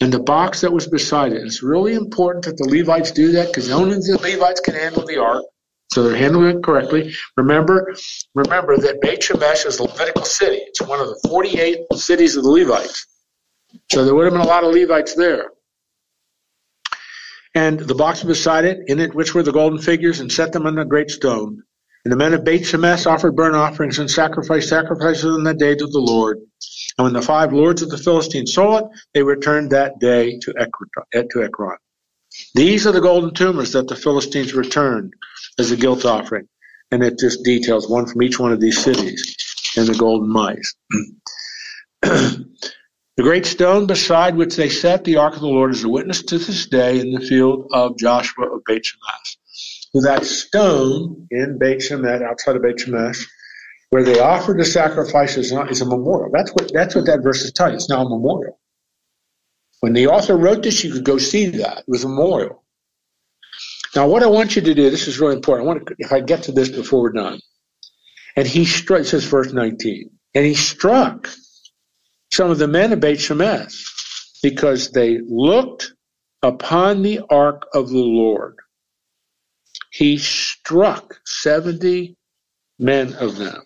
and the box that was beside it. It's really important that the Levites do that because only the Levites can handle the ark. So they're handling it correctly. Remember, remember that Beit Shemesh is a Levitical city. It's one of the 48 cities of the Levites. So there would have been a lot of Levites there. And the box beside it, in it which were the golden figures, and set them on a great stone. And the men of Beit Shemesh offered burnt offerings and sacrificed sacrifices on that day to the Lord. And when the five lords of the Philistines saw it, they returned that day to Ekron. Eh, These are the golden tumors that the Philistines returned as a guilt offering. And it just details one from each one of these cities and the golden mice. the great stone beside which they set the ark of the Lord is a witness to this day in the field of Joshua of Beit Shemesh. So that stone in Beit Shemesh, outside of Beit Shemesh, where they offered the sacrifices is a memorial. That's what that's what that verse is telling you. It's now a memorial. When the author wrote this, you could go see that. It was a memorial. Now, what I want you to do, this is really important. I want to, if I get to this before we're done. And he struck, says verse 19, and he struck some of the men of Beit Shemesh because they looked upon the ark of the Lord. He struck 70 men of them.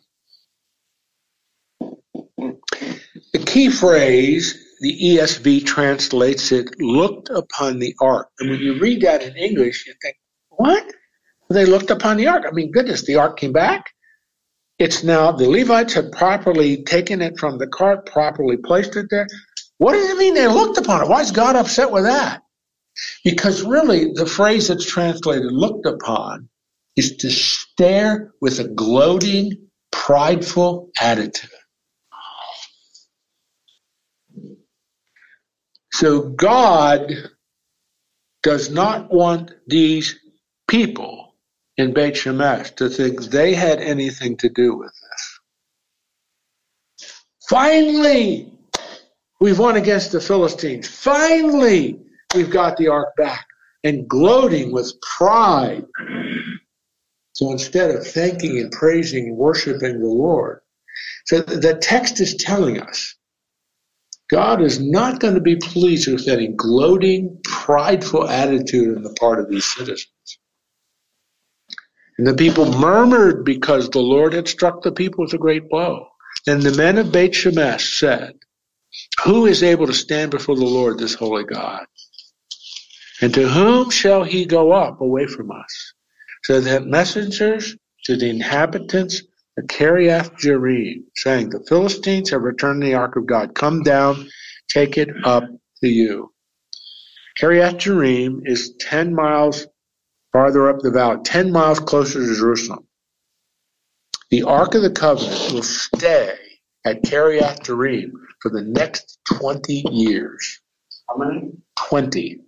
The key phrase, the ESV translates it, looked upon the ark. And when you read that in English, you think, what? They looked upon the ark. I mean, goodness, the ark came back. It's now the Levites had properly taken it from the cart, properly placed it there. What does it mean they looked upon it? Why is God upset with that? Because really, the phrase that's translated looked upon is to stare with a gloating, prideful attitude. So God does not want these people in Beit Shemesh to think they had anything to do with this. Finally, we've won against the Philistines. Finally, we've got the ark back. And gloating with pride. So instead of thanking and praising and worshiping the Lord, so the text is telling us God is not going to be pleased with any gloating, prideful attitude on the part of these citizens. And the people murmured because the Lord had struck the people with a great blow. Then the men of Beit Shemesh said, Who is able to stand before the Lord, this holy God? And to whom shall he go up away from us? So that messengers to the inhabitants of Kiriath Jearim, saying, The Philistines have returned the ark of God. Come down, take it up to you. Kiriath Jearim is 10 miles farther up the valley, 10 miles closer to Jerusalem. The Ark of the Covenant will stay at Kiriath Jearim for the next 20 years. How many? 20.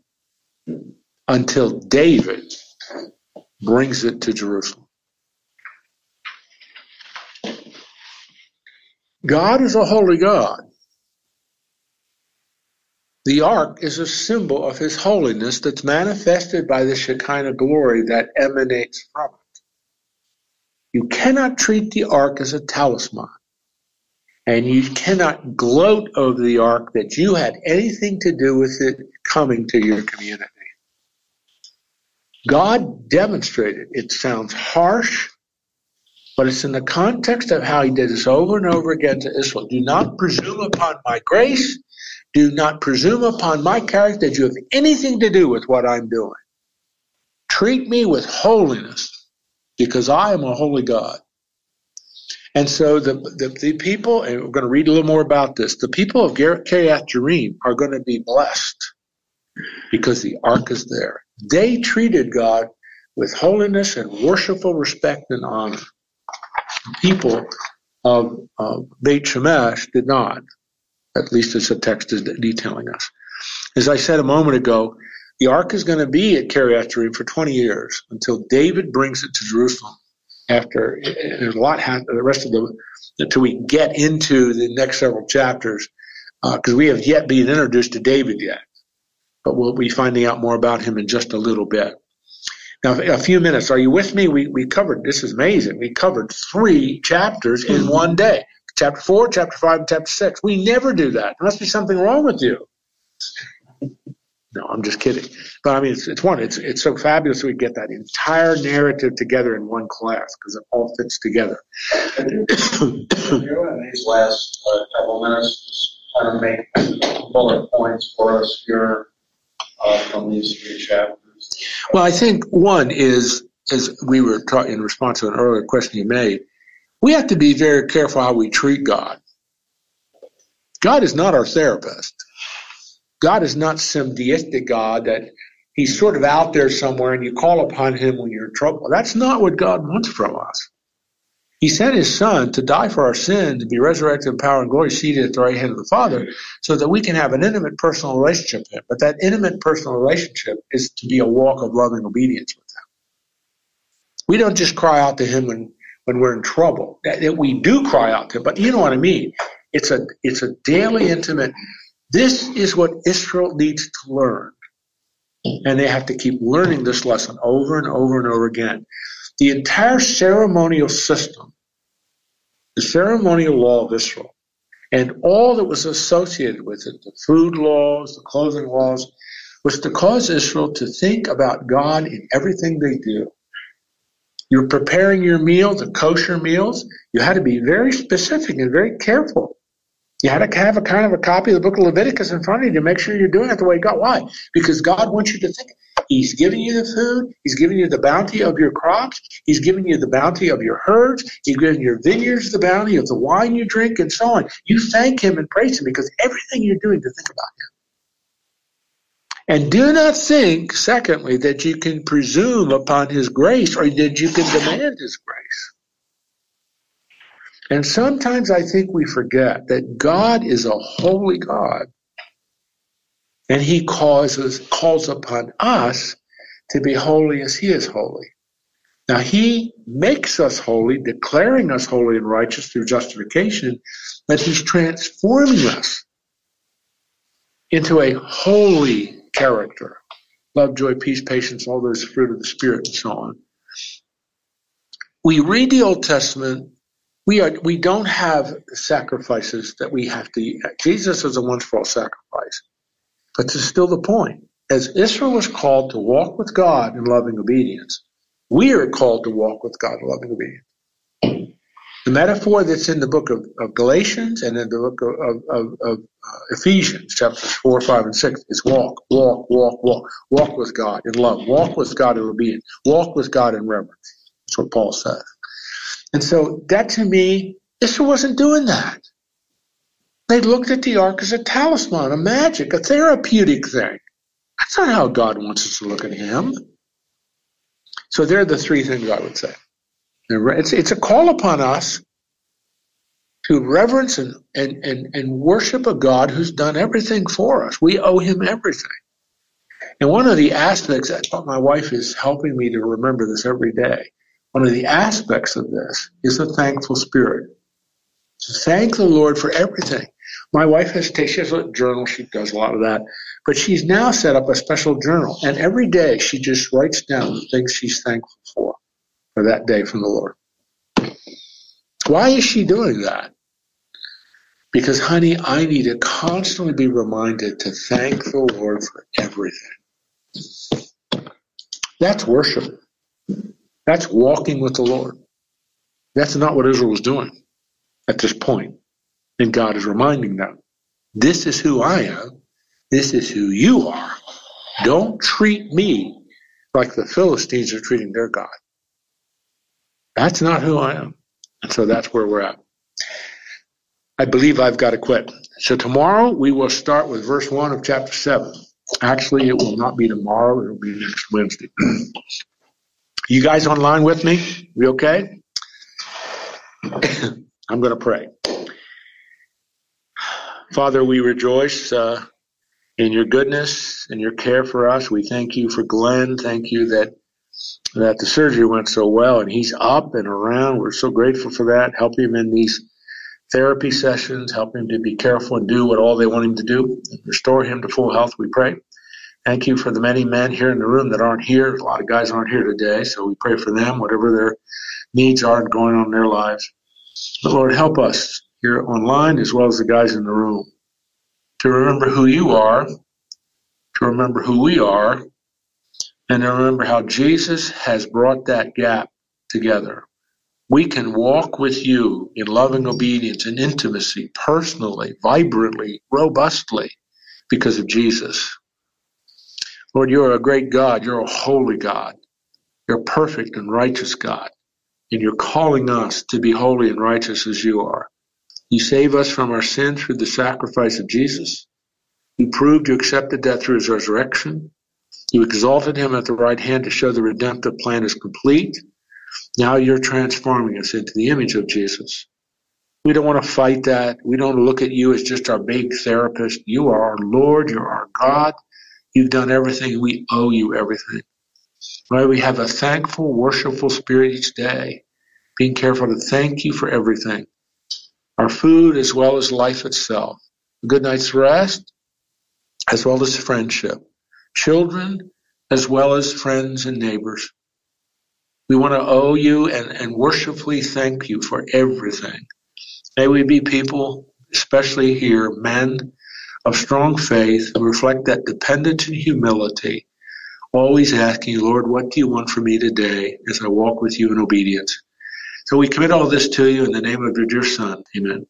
Until David brings it to Jerusalem. God is a holy God. The ark is a symbol of his holiness that's manifested by the Shekinah glory that emanates from it. You cannot treat the ark as a talisman. And you cannot gloat over the ark that you had anything to do with it coming to your community. God demonstrated. It sounds harsh, but it's in the context of how he did this over and over again to Israel. Do not presume upon my grace. Do not presume upon my character that you have anything to do with what I'm doing. Treat me with holiness because I am a holy God. And so the, the, the people, and we're going to read a little more about this, the people of Kiriath Jearim are going to be blessed because the ark is there. They treated God with holiness and worshipful respect and honor. People of, of Beit Shemesh did not, at least as the text is detailing us. As I said a moment ago, the ark is going to be at Kiriath Jearim for 20 years until David brings it to Jerusalem. After there's a lot the rest of the until we get into the next several chapters, because uh, we have yet been introduced to David yet but we'll be finding out more about him in just a little bit. Now, a few minutes. Are you with me? We, we covered, this is amazing. We covered three chapters in mm-hmm. one day. Chapter four, chapter five, and chapter six. We never do that. There must be something wrong with you. No, I'm just kidding. But I mean, it's, it's one. It's it's so fabulous we get that entire narrative together in one class because it all fits together. in these last uh, couple minutes, just kind of make bullet points for us here uh, from these three chapters? Well, I think one is, as we were taught in response to an earlier question you made, we have to be very careful how we treat God. God is not our therapist. God is not some deistic God that he's sort of out there somewhere and you call upon him when you're in trouble. That's not what God wants from us. He sent his son to die for our sin, to be resurrected in power and glory, seated at the right hand of the Father, so that we can have an intimate personal relationship with him. But that intimate personal relationship is to be a walk of loving obedience with him. We don't just cry out to him when, when we're in trouble. That, that we do cry out to him, but you know what I mean. It's a it's a daily intimate. This is what Israel needs to learn. And they have to keep learning this lesson over and over and over again. The entire ceremonial system, the ceremonial law of Israel, and all that was associated with it, the food laws, the clothing laws, was to cause Israel to think about God in everything they do. You're preparing your meals, the kosher meals, you had to be very specific and very careful. You had to have a kind of a copy of the book of Leviticus in front of you to make sure you're doing it the way God. Why? Because God wants you to think He's giving you the food. He's giving you the bounty of your crops. He's giving you the bounty of your herds. He's giving your vineyards the bounty of the wine you drink and so on. You thank him and praise him because everything you're doing to think about him. And do not think, secondly, that you can presume upon his grace or that you can demand his grace. And sometimes I think we forget that God is a holy God and he causes, calls upon us to be holy as he is holy. Now he makes us holy, declaring us holy and righteous through justification, but he's transforming us into a holy character. Love, joy, peace, patience, all those fruit of the Spirit and so on. We read the Old Testament, we are we don't have sacrifices that we have to Jesus is a once for all sacrifice. But this is still the point. As Israel was called to walk with God in loving obedience, we are called to walk with God in loving obedience. The metaphor that's in the book of, of Galatians and in the book of, of, of uh, Ephesians, chapters 4, 5, and 6, is walk, walk, walk, walk. Walk with God in love. Walk with God in obedience. Walk with God in reverence. That's what Paul says. And so that to me, Israel wasn't doing that. They looked at the ark as a talisman, a magic, a therapeutic thing. That's not how God wants us to look at Him. So there are the three things I would say. It's, it's a call upon us to reverence and, and, and, and worship a God who's done everything for us. We owe Him everything. And one of the aspects, I my wife is helping me to remember this every day. One of the aspects of this is a thankful spirit. To thank the Lord for everything. My wife has she has a journal. She does a lot of that, but she's now set up a special journal, and every day she just writes down the things she's thankful for for that day from the Lord. Why is she doing that? Because, honey, I need to constantly be reminded to thank the Lord for everything. That's worship. That's walking with the Lord. That's not what Israel was doing at this point. And God is reminding them, this is who I am. This is who you are. Don't treat me like the Philistines are treating their God. That's not who I am. And so that's where we're at. I believe I've got to quit. So tomorrow we will start with verse 1 of chapter 7. Actually, it will not be tomorrow, it will be next Wednesday. you guys online with me? We okay? I'm going to pray. Father, we rejoice uh, in your goodness and your care for us. We thank you for Glenn. Thank you that that the surgery went so well and he's up and around. We're so grateful for that. Help him in these therapy sessions. Help him to be careful and do what all they want him to do. Restore him to full health, we pray. Thank you for the many men here in the room that aren't here. A lot of guys aren't here today, so we pray for them, whatever their needs are going on in their lives. But Lord, help us here online as well as the guys in the room to remember who you are, to remember who we are, and to remember how Jesus has brought that gap together. We can walk with you in loving obedience and intimacy, personally, vibrantly, robustly, because of Jesus. Lord, you're a great God. You're a holy God. You're a perfect and righteous God. And you're calling us to be holy and righteous as you are. You save us from our sin through the sacrifice of Jesus. You proved you accepted that through his resurrection. You exalted him at the right hand to show the redemptive plan is complete. Now you're transforming us into the image of Jesus. We don't want to fight that. We don't look at you as just our big therapist. You are our Lord. You're our God. You've done everything. We owe you everything. Right? We have a thankful, worshipful spirit each day, being careful to thank you for everything our food as well as life itself, a good night's rest as well as friendship, children as well as friends and neighbors. We want to owe you and, and worshipfully thank you for everything. May we be people, especially here, men of strong faith who reflect that dependence and humility, always asking, Lord, what do you want from me today as I walk with you in obedience? So we commit all this to you in the name of your dear Son. Amen.